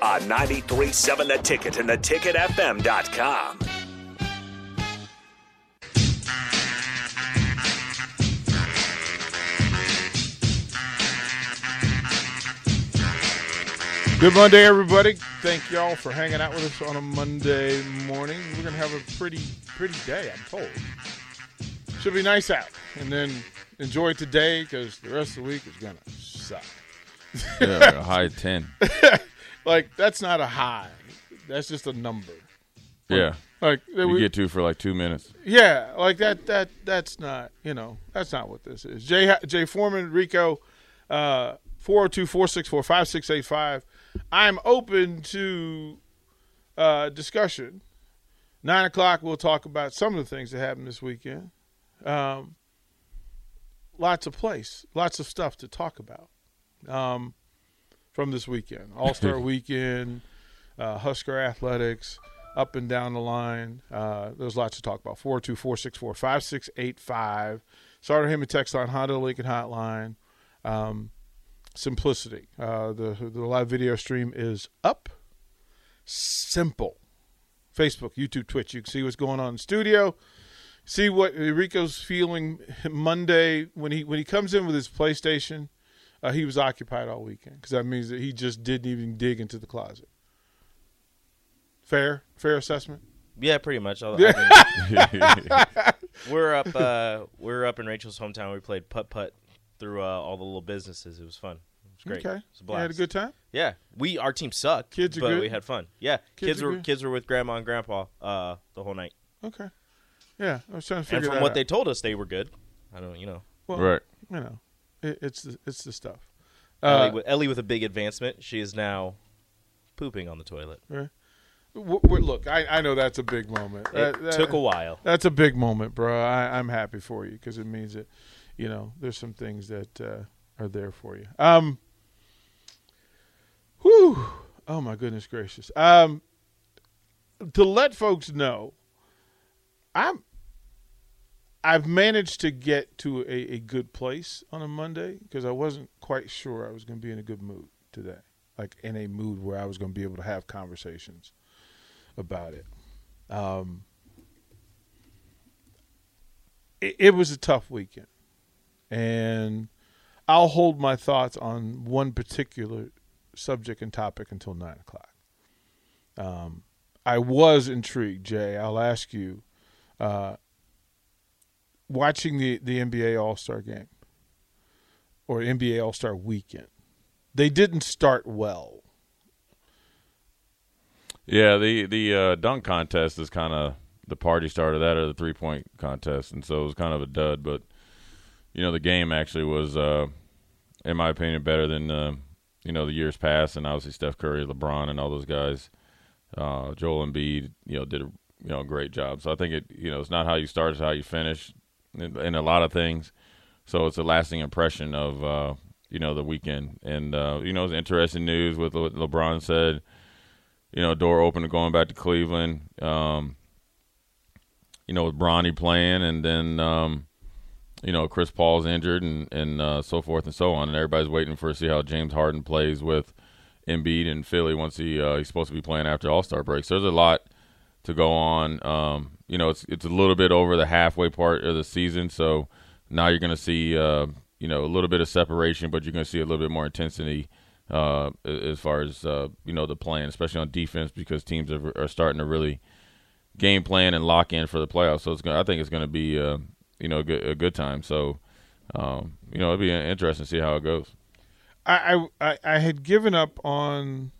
On 93.7 The Ticket and theticketfm.com. Good Monday, everybody. Thank y'all for hanging out with us on a Monday morning. We're gonna have a pretty, pretty day. I'm told. Should be nice out, and then enjoy today because the rest of the week is gonna suck. Yeah, like a high ten. Like that's not a high. That's just a number. Yeah, Like you we- get to for like two minutes. Yeah, like that. That that's not. You know, that's not what this is. Jay Jay Foreman, Rico, uh, four zero two four six four five six eight five. I'm open to uh, discussion. Nine o'clock, we'll talk about some of the things that happened this weekend. Um, lots of place, lots of stuff to talk about um, from this weekend. All Star Weekend, uh, Husker athletics, up and down the line. Uh, there's lots to talk about. Four two four six four five six eight five. Starter Hammond text line, Honda Lincoln Hotline. Um, simplicity. Uh, the the live video stream is up. Simple. Facebook, YouTube, Twitch. You can see what's going on in the studio. See what Rico's feeling Monday when he when he comes in with his PlayStation. Uh, he was occupied all weekend because that means that he just didn't even dig into the closet. Fair, fair assessment. Yeah, pretty much. I, I mean, we're up. Uh, we're up in Rachel's hometown. We played putt putt through uh, all the little businesses. It was fun. It was great. Okay, It was a you blast. had a good time. Yeah, we our team sucked. Kids are but good? we had fun. Yeah, Kids kids, were good? kids were with grandma and grandpa uh, the whole night. Okay, yeah, I was trying to And figure from that what out. they told us, they were good. I don't, you know, well, right. you know, it, it's the, it's the stuff. Ellie, Uh, with, Ellie with a big advancement. She is now pooping on the toilet. w- w- look, I, I know that's a big moment. It That- that- took a while. That's a big moment, bro. I, I'm happy for you because it means that, you know, there's some things that uh, are there for you. Um, whew. Oh my goodness gracious. Um, to let folks know, I'm. I've managed to get to a, a good place on a Monday because I wasn't quite sure I was going to be in a good mood today, like in a mood where I was going to be able to have conversations about it. Um, it, it was a tough weekend, and I'll hold my thoughts on one particular subject and topic until nine o'clock. Um, I was intrigued, Jay. I'll ask you, uh, watching the the NBA All Star game or NBA All Star Weekend, they didn't start well. Yeah, the the uh, dunk contest is kind of the party starter of that, or the three point contest, and so it was kind of a dud. But you know, the game actually was, uh, in my opinion, better than uh, you know the years past, and obviously Steph Curry, LeBron, and all those guys. Uh, Joel Embiid, you know, did a you know great job. So I think it, you know, it's not how you start, it's how you finish, in, a lot of things. So it's a lasting impression of uh, you know the weekend, and uh, you know it's interesting news with what LeBron said you know, door open to going back to Cleveland. Um, you know, with Bronny playing, and then um, you know Chris Paul's injured, and and uh, so forth and so on, and everybody's waiting for to see how James Harden plays with Embiid in Philly once he uh, he's supposed to be playing after All Star break. So there's a lot to go on. Um, you know, it's it's a little bit over the halfway part of the season, so now you're going to see uh, you know a little bit of separation, but you're going to see a little bit more intensity uh, as far as uh, you know the plan, especially on defense, because teams are, are starting to really game plan and lock in for the playoffs. So it's gonna, I think it's going to be uh, you know a good, a good time. So um, you know it'll be interesting to see how it goes. I, I I- I had given up on.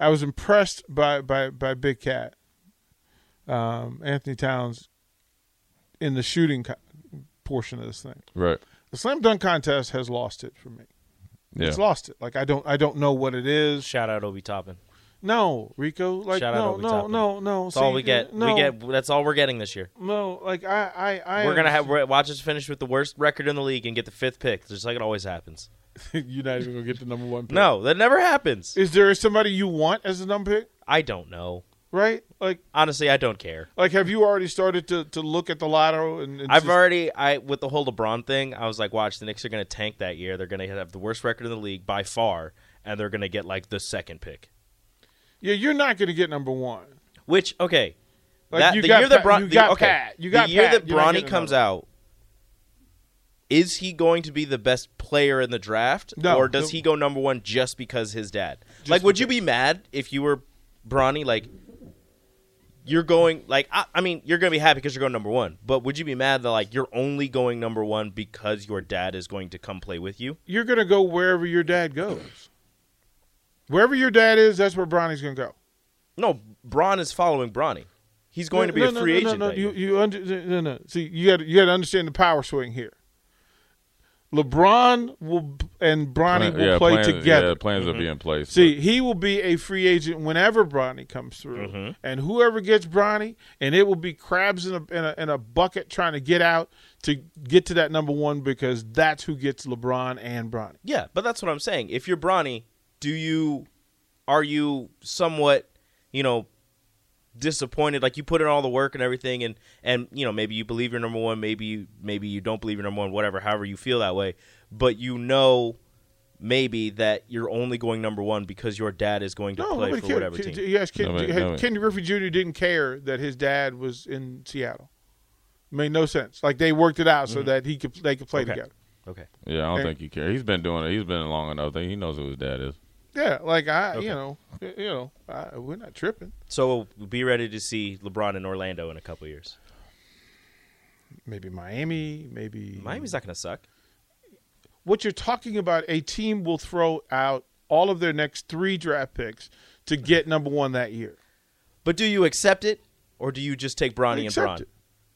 I was impressed by by by Big Cat, um, Anthony Towns, in the shooting co- portion of this thing. Right. The slam dunk contest has lost it for me. Yeah. It's lost it. Like I don't I don't know what it is. Shout out Obi Toppin. No, Rico. Like Shout out no, Obi no, Toppin. no, no. That's all we get. No, We get. That's all we're getting this year. no. Like I, I, I. We're gonna have we're, watch us finish with the worst record in the league and get the fifth pick, just like it always happens. You're not even gonna get the number one. Pick. No, that never happens. Is there somebody you want as a number pick? I don't know. Right? Like, Honestly, I don't care. like, have you already started to, to look at the lotto? And, and I've just- already I with the whole LeBron thing. I was like, watch the Knicks are going to tank that year. They're going to have the worst record in the league by far, and they're going to get like the second pick. Yeah, you're not gonna get number one. Which okay, Like, that, you the got year that Bron, you the, got okay, Pat. You got the year Pat. that Bronny comes out. Is he going to be the best player in the draft, No. or does he go number one just because his dad? like, would you be mad if you were Bronny? Like, you're going like I, I mean, you're going to be happy because you're going number one. But would you be mad that like you're only going number one because your dad is going to come play with you? You're gonna go wherever your dad goes. Wherever your dad is, that's where Bronny's gonna go. No, Braun is following Bronny. He's going to be No, a free no, agent. No, no, you, you under, no, no. See, you got you got to understand the power swing here. LeBron will and Bronny Plan- will yeah, play plans, together. Yeah, plans will be in place. See, he will be a free agent whenever Bronny comes through, Mm-hmm. and whoever gets Bronny, and it will be crabs in a, in a in a bucket trying to get out to get to that number one because that's who gets LeBron and Bronny. Yeah, but that's what I'm saying. If you're Bronny, do you are you somewhat, you know, disappointed? Like you put in all the work and everything, and and you know maybe you believe you're number one, maybe you, maybe you don't believe you're number one, whatever. However you feel that way, but you know maybe that you're only going number one because your dad is going to No, play nobody for cared. whatever Ken- team. Yes, Ken, Nobody- had- nobody- Ken Griffey Jr. didn't care that his dad was in Seattle. Made no sense. Like they worked it out so that he could they could play Mm-hmm. Okay. together. Okay. Yeah, I don't And- think he cares. He's been doing it. He's been in long enough that he knows who his dad is. Yeah, like I, you know, you know, I, we're not tripping. So we'll be ready to see LeBron in Orlando in a couple years. Maybe Miami, maybe Miami's not going to suck. what you're talking about, a team will throw out all of their next three draft picks to get number one that year. But do you accept it, or do you just take Bronny and Bron? it.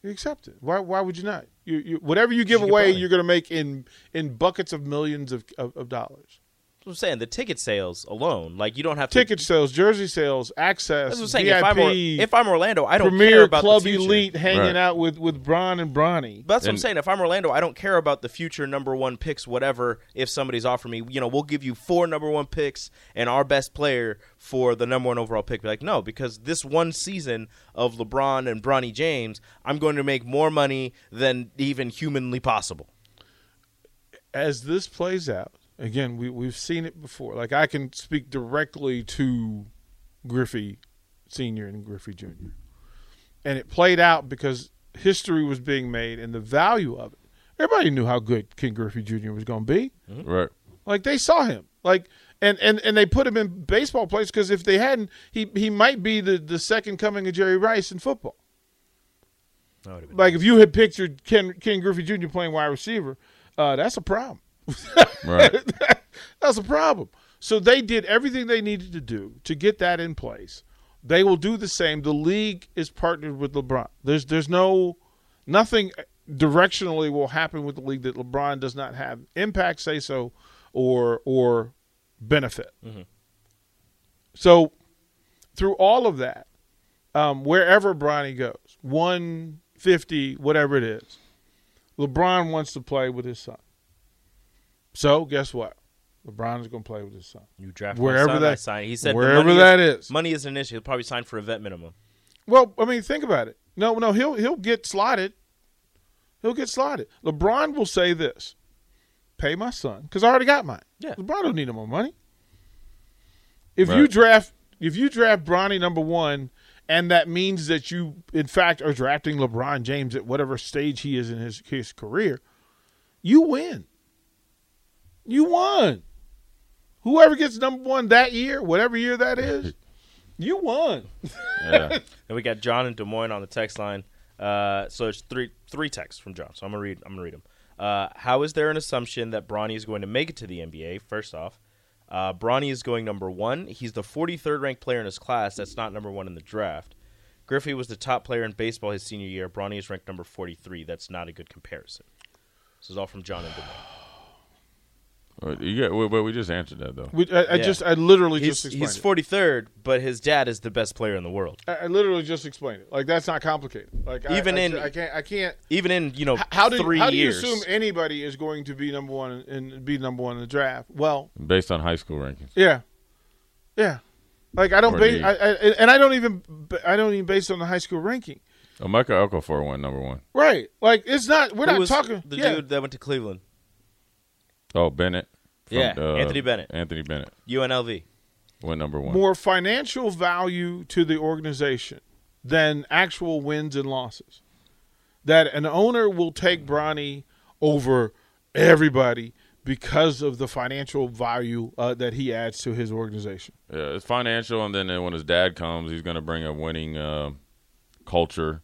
You accept it. Why? Why would you not? You, you whatever you give You away, you're going to make in in buckets of millions of, of, of dollars. That's what I'm saying the ticket sales alone, like you don't have to Ticket sales, jersey sales, access, That's what I'm saying. VIP, If I'm, or, if I'm Orlando, I don't care about Club the future. Elite hanging Right. out with with Bron and Bronny. But that's what I'm saying. If I'm Orlando, I don't care about the future number one picks, whatever. If somebody's offering me, you know, we'll give you four number one picks and our best player for the number one overall pick. Be like, no, because this one season of LeBron and Bronny James, I'm going to make more money than even humanly possible. as this plays out, again, we we've seen it before. Like I can speak directly to Griffey Senior and Griffey Junior, and it played out because history was being made and the value of it. Everybody knew how good Ken Griffey Jr. was going to be. Right. Like they saw him. Like and and and they put him in baseball plays because if they hadn't, he he might be the the second coming of Jerry Rice in football. That would've Like if you had pictured Ken Ken Griffey Jr. playing wide receiver, uh, that's a problem. Right. That's a problem. So they did everything they needed to do to get that in place. They will do the same. The league is partnered with LeBron. There's there's no nothing directionally will happen with the league that LeBron does not have impact, say so, or or benefit. So through all of that, um, wherever Bronny goes, one fifty, whatever it is, LeBron wants to play with his son. So guess what? LeBron is going to play with his son. You draft Wherever son, that- sign. He said wherever that is, is. Money is an issue. He'll probably sign for a vet minimum. Well, I mean, think about it. No, no, he'll he'll get slotted. He'll get slotted. LeBron will say this: "Pay my son because I already got mine." Yeah. LeBron don't need no more money. If you draft, if you draft Bronny number one, and that means that you, in fact, are drafting LeBron James at whatever stage he is in his his career, you win. You won. Whoever gets number one that year, whatever year that is, you won. Yeah. And we got John in Des Moines on the text line. Uh, so it's three three texts from John. So I'm gonna read. I'm gonna read them. Uh, how is there an assumption that Bronny is going to make it to the NBA? First off, uh, Bronny is going number one. He's the 43rd ranked player in his class. That's not number one in the draft. Griffey was the top player in baseball his senior year. Bronny is ranked number 43. That's not a good comparison. This is all from John in Des Moines. You get, well, well, we just answered that though. We, I, I Yeah. just I literally He's just explained he's forty third, but his dad is the best player in the world. I, I literally just explained it. Like that's not complicated. Like Even I, in- I can't I can't. Even in you know How do three how do you years. assume anybody is going to be number one and be number one in the draft? Well, Based on high school rankings. yeah, yeah. Like I don't base. I, I, and I don't even I don't even base it on the high school ranking. Oh, Michael Okafor went number one. Right. Like it's not. We're Who not was talking. the yeah. dude that went to Cleveland, Oh, Bennett. from, Yeah, uh, Anthony Bennett. Anthony Bennett UNLV. went number one. more financial value to the organization than actual wins and losses. That an owner will take Bronny over everybody because of the financial value uh, that he adds to his organization. Yeah, it's financial, and then when his dad comes, he's going to bring a winning uh, culture.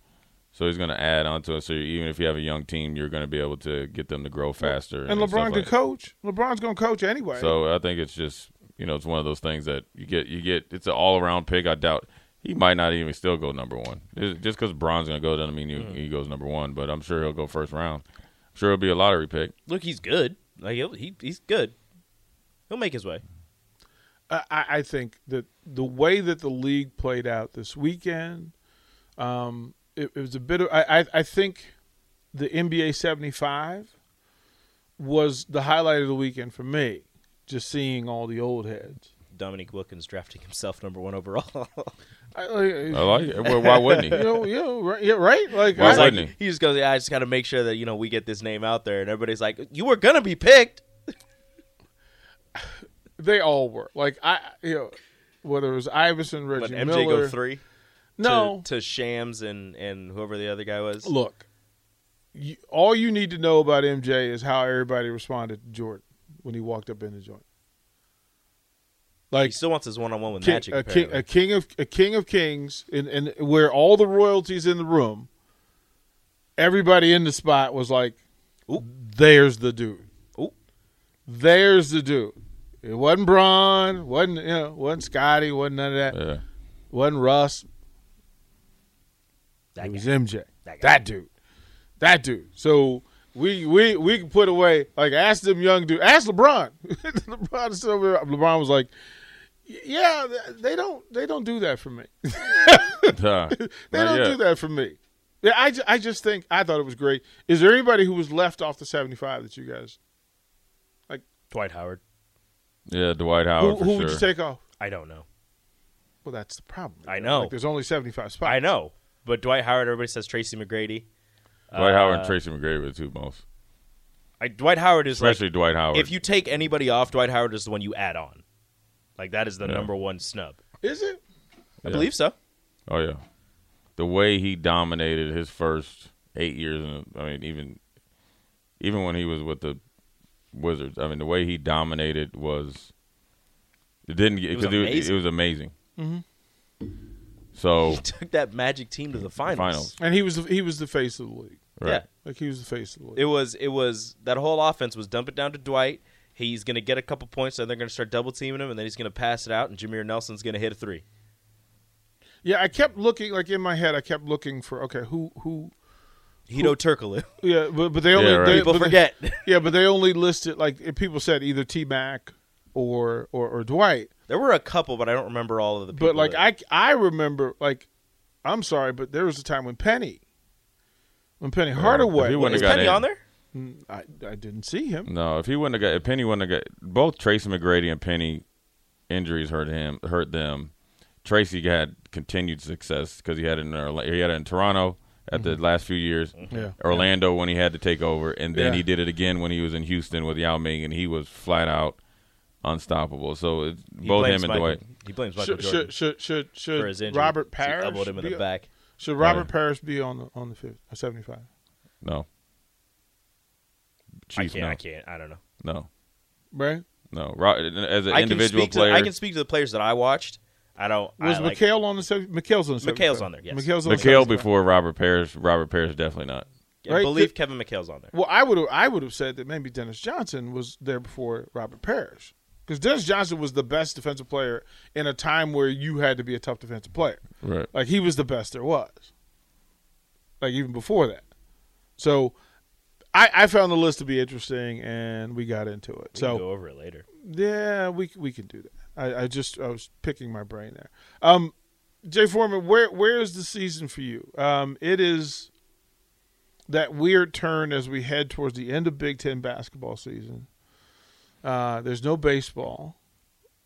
So he's going to add onto it. So even if you have a young team, you're going to be able to get them to grow faster. And stuff LeBron like coach. LeBron's going to coach anyway. So I think it's just you know it's one of those things that you get you get it's an all around pick. I doubt he might not even still go number one. Just because Bron's going to go doesn't mean he, Hmm. he goes number one. But I'm sure he'll go first round. I'm sure it'll be a lottery pick. Look, he's good. Like he'll, he he's good. He'll make his way. I, I I think that the way that the league played out this weekend, um, it, it was a bit of. I, I, I think the NBA 75 was the highlight of the weekend for me, just seeing all the old heads. Dominique Wilkins drafting himself number one overall. I, like, I like it. Well, why wouldn't he? you know, you know, right, yeah, right. Like, Why I, wouldn't he? he just goes, yeah, I just got to make sure that you know we get this name out there, and everybody's like, you were gonna be picked. they all were. Like, I, you know, whether it was Iverson, Reggie When MJ Miller, go three, no, to, to Shams and and whoever the other guy was. look, you, all you need to know about MJ is how everybody responded to Jordan when he walked up in the joint. Like he Like still wants his one on one with king, Magic. a king, a king of a king of kings, and, and where all the royalties in the room, everybody in the spot was like, Ooh. "There's the dude. Ooh. There's the dude." It wasn't Braun, wasn't you know, wasn't Scotty, wasn't none of that, Yeah. wasn't Russ. That it guy. was MJ. That That, dude. That dude. So we we we can put away like ask them young dude. Ask LeBron. LeBron is over there. LeBron was like, yeah, they don't they don't do that for me. Nah, They don't yet. do that for me. Yeah, I, ju- I just think I thought it was great. Is there anybody who was left off the seventy five that you guys like? Dwight Howard. Yeah, Dwight who, Howard for who sure. would you take off? I don't know. Well, that's the problem. I know. Like, there's only seventy five spots. I know, but Dwight Howard. Everybody says Tracy McGrady. Dwight Howard and Uh, Tracy McGrady were the two most. I, Dwight Howard is like Especially Dwight Howard. if you take anybody off, Dwight Howard is the one you add on. Like that is the Yeah. number one snub. Is it? I Yeah. believe so. Oh yeah, the way he dominated his first eight years, in I mean, even even when he was with the Wizards, I mean, the way he dominated was it didn't get It was because it, amazing. it was amazing. So He took that Magic team to the finals. finals, And he was the, he was the face of the league. right? Yeah, Like he was the face of the league. it was. It was that whole offense was dump it down to Dwight. He's gonna get a couple points, and they're gonna start double teaming him, and then he's gonna pass it out, and Jameer Nelson's gonna hit a three. Yeah, I kept looking like in my head. I kept looking for okay, who who? Hedo Turkoglu. Yeah, but but they only Yeah, right. they, People but they- forget. yeah, but they only listed like if people said either T Mac or, or or Dwight. There were a couple, but I don't remember all of the. people But like that- I I remember like I'm sorry, but there was a time when Penny, when Penny Hardaway, If he wouldn't is have got Penny in. on there? Mm, I I didn't see him. No, if he wouldn't have got, if Penny wouldn't have got, both Tracy McGrady and Penny injuries hurt him, hurt them. Tracy had continued success because he had it in he had it in Toronto at the mm-hmm. last few years. Mm-hmm. Yeah. Orlando when he had to take over, and then Yeah. he did it again when he was in Houston with Yao Ming, and he was flat out unstoppable. So it's He both him and Michael- Dwight. He blames Michael Should, Jordan should should should for his should injury. Robert He Parish elbowed him in the back. Should Robert Right. Parish be on the on the fifth, uh, 75? No, I can't. no, I can't. I don't know. no, Right? no. As an I individual speak player, To, I can speak to the players that I watched. I don't. Was I, like, McHale on the 70? McHale's on the 75. McHale's on there, yes. McHale's on the McHale 75. before Robert Parish. Robert Parish definitely not. I right? believe Kevin McHale's on there. Well, I would I would have said that maybe Dennis Johnson was there before Robert Parish. Because Dennis Johnson was the best defensive player in a time where you had to be a tough defensive player. Right. Like he was the best there was. Like even before that. So I, I found the list to be interesting, and we got into it. We so can go over it later. yeah, we we can do that. I, I just I was picking my brain there. Um, Jay Foreman, where where is the season for you? Um, it is that weird turn as we head towards the end of Big Ten basketball season. Uh, there's no baseball,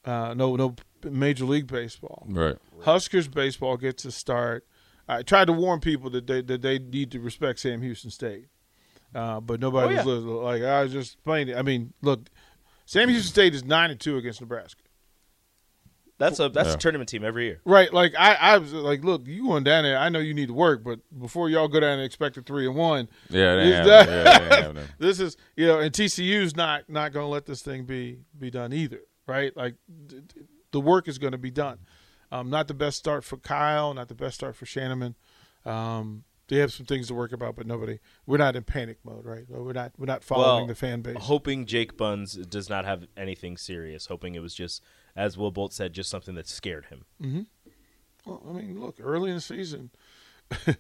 uh, no no Major League Baseball. Right. Huskers baseball gets a start. I tried to warn people that they that they need to respect Sam Houston State, uh, but nobody Oh, yeah. was listening. like I was just playing. I mean, look, Sam Houston State is nine and two against Nebraska. That's a that's Yeah. a tournament team every year. Right, like I, I was like, look, you going down there. I know you need to work, but before y'all go down and expect a three and one, Yeah, they Is have, that- yeah, they have this is you know, and TCU's not not going to let this thing be be done either, right? Like d- d- the work is going to be done. Um, not the best start for Kyle, not the best start for Schanaman. Um, they have some things to work about, but nobody. We're not in panic mode, right? We're not. We're not following Well, the fan base. Hoping Jake Buns does not have anything serious. Hoping it was just, as Will Bolt said, just something that scared him. Well, I mean, look, early in the season,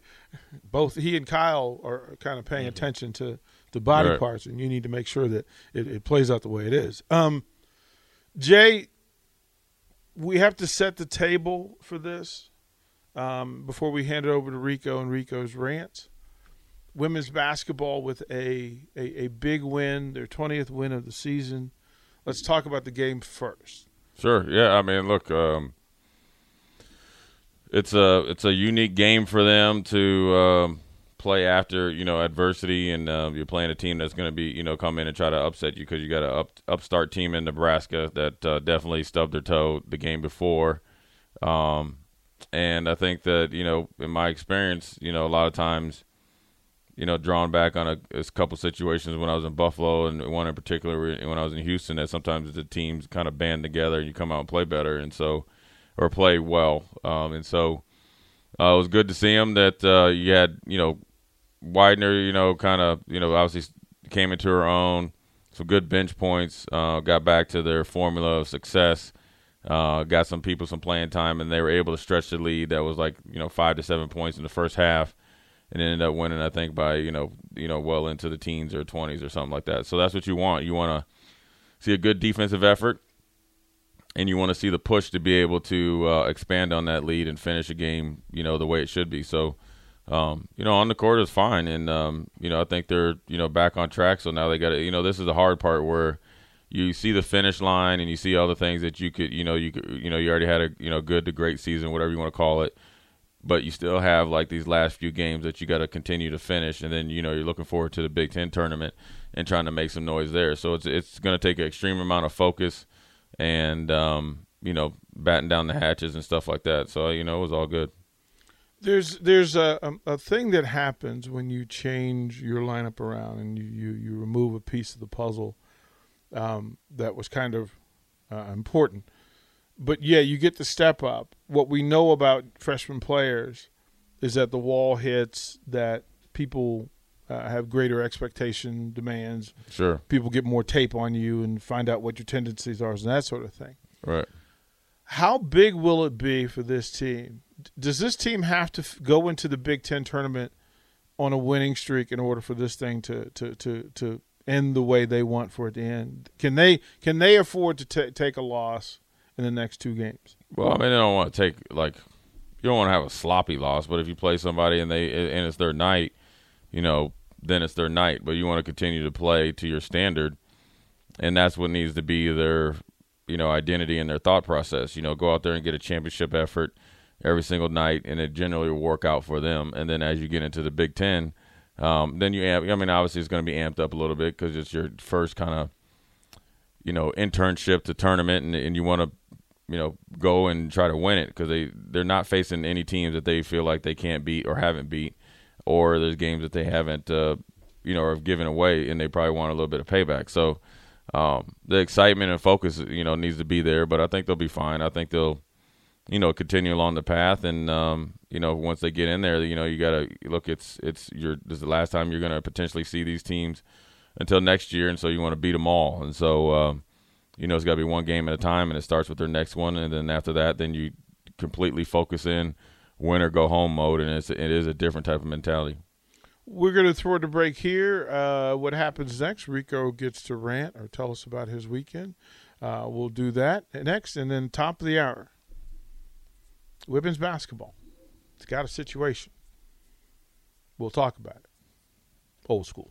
both he and Kyle are kind of paying attention to the body Right. parts, and you need to make sure that it, it plays out the way it is. Um, Jay, we have to set the table for this um, before we hand it over to Rico and Rico's rant. Women's basketball with a, a, a big win, their 20th win of the season. Let's talk about the game first. Sure. Yeah. I mean, look, um, it's a it's a unique game for them to um, play after you know adversity, and uh, you're playing a team that's going to be you know come in and try to upset you because you got an up, upstart team in Nebraska that uh, definitely stubbed their toe the game before. Um, and I think that you know, in my experience, you know, a lot of times you know, drawn back on a, a couple situations when I was in Buffalo and one in particular when I was in Houston that sometimes the teams kind of band together and you come out and play better and so or play well. Um, and so uh, it was good to see him that uh, you had, you know, Weidner, you know, kind of, you know, obviously came into her own, some good bench points, uh, got back to their formula of success. Uh, got some people some playing time, and they were able to stretch the lead. That was like you know five to seven points in the first half, and ended up winning. I think by you know you know well into the teens or twenties or something like that. So that's what you want. You want to see a good defensive effort, and you want to see the push to be able to uh, expand on that lead and finish a game you know the way it should be. So. Um, you know, on the court is fine, and um, you know, I think they're you know back on track. So now they got to, you know, this is the hard part where you see the finish line and you see all the things that you could, you know, you could, you know, you already had a you know good to great season, whatever you want to call it, but you still have like these last few games that you got to continue to finish, and then you know you're looking forward to the Big Ten tournament and trying to make some noise there. So it's it's going to take an extreme amount of focus and um, you know batting down the hatches and stuff like that. So you know it was all good. There's there's a, a thing that happens when you change your lineup around and you you, you remove a piece of the puzzle um, that was kind of uh, important. But yeah, you get the step up. What we know about freshman players is that the wall hits, that people uh, have greater expectation demands. Sure, People get more tape on you and find out what your tendencies are and that sort of thing. right. How big will it be for this team? Does this team have to f- go into the Big Ten tournament on a winning streak in order for this thing to to to, to end the way they want for it to end? Can they can they afford to ta take a loss in the next two games? Well, I mean, they don't want to take like you don't want to have a sloppy loss, but if you play somebody and they and it's their night, you know, then it's their night. But you want to continue to play to your standard, and that's what needs to be their you know identity and their thought process. You know, go out there and get a championship effort every single night, and it generally will work out for them. And then as you get into the Big Ten, um, then you amp. I mean, obviously it's going to be amped up a little bit because it's your first kind of you know internship to tournament, and, and you want to you know go and try to win it because they they're not facing any teams that they feel like they can't beat or haven't beat, or there's games that they haven't uh, you know have given away, and they probably want a little bit of payback. So um, the excitement and focus you know needs to be there, but I think they'll be fine. I think they'll you know continue along the path, and um, you know once they get in there, you know you got to look. It's it's your this is the last time you're to potentially see these teams until next year, and so you want to beat them all, and so. Um, you know, it's got to be one game at a time, and it starts with their next one, and then after that, then you completely focus in win or go home mode, and it's it is a different type of mentality. We're going to throw the break here. Uh, what happens next? Rico gets to rant or tell us about his weekend. Uh, we'll do that next, and then top of the hour, women's basketball. It's got a situation. We'll talk about it. Old school.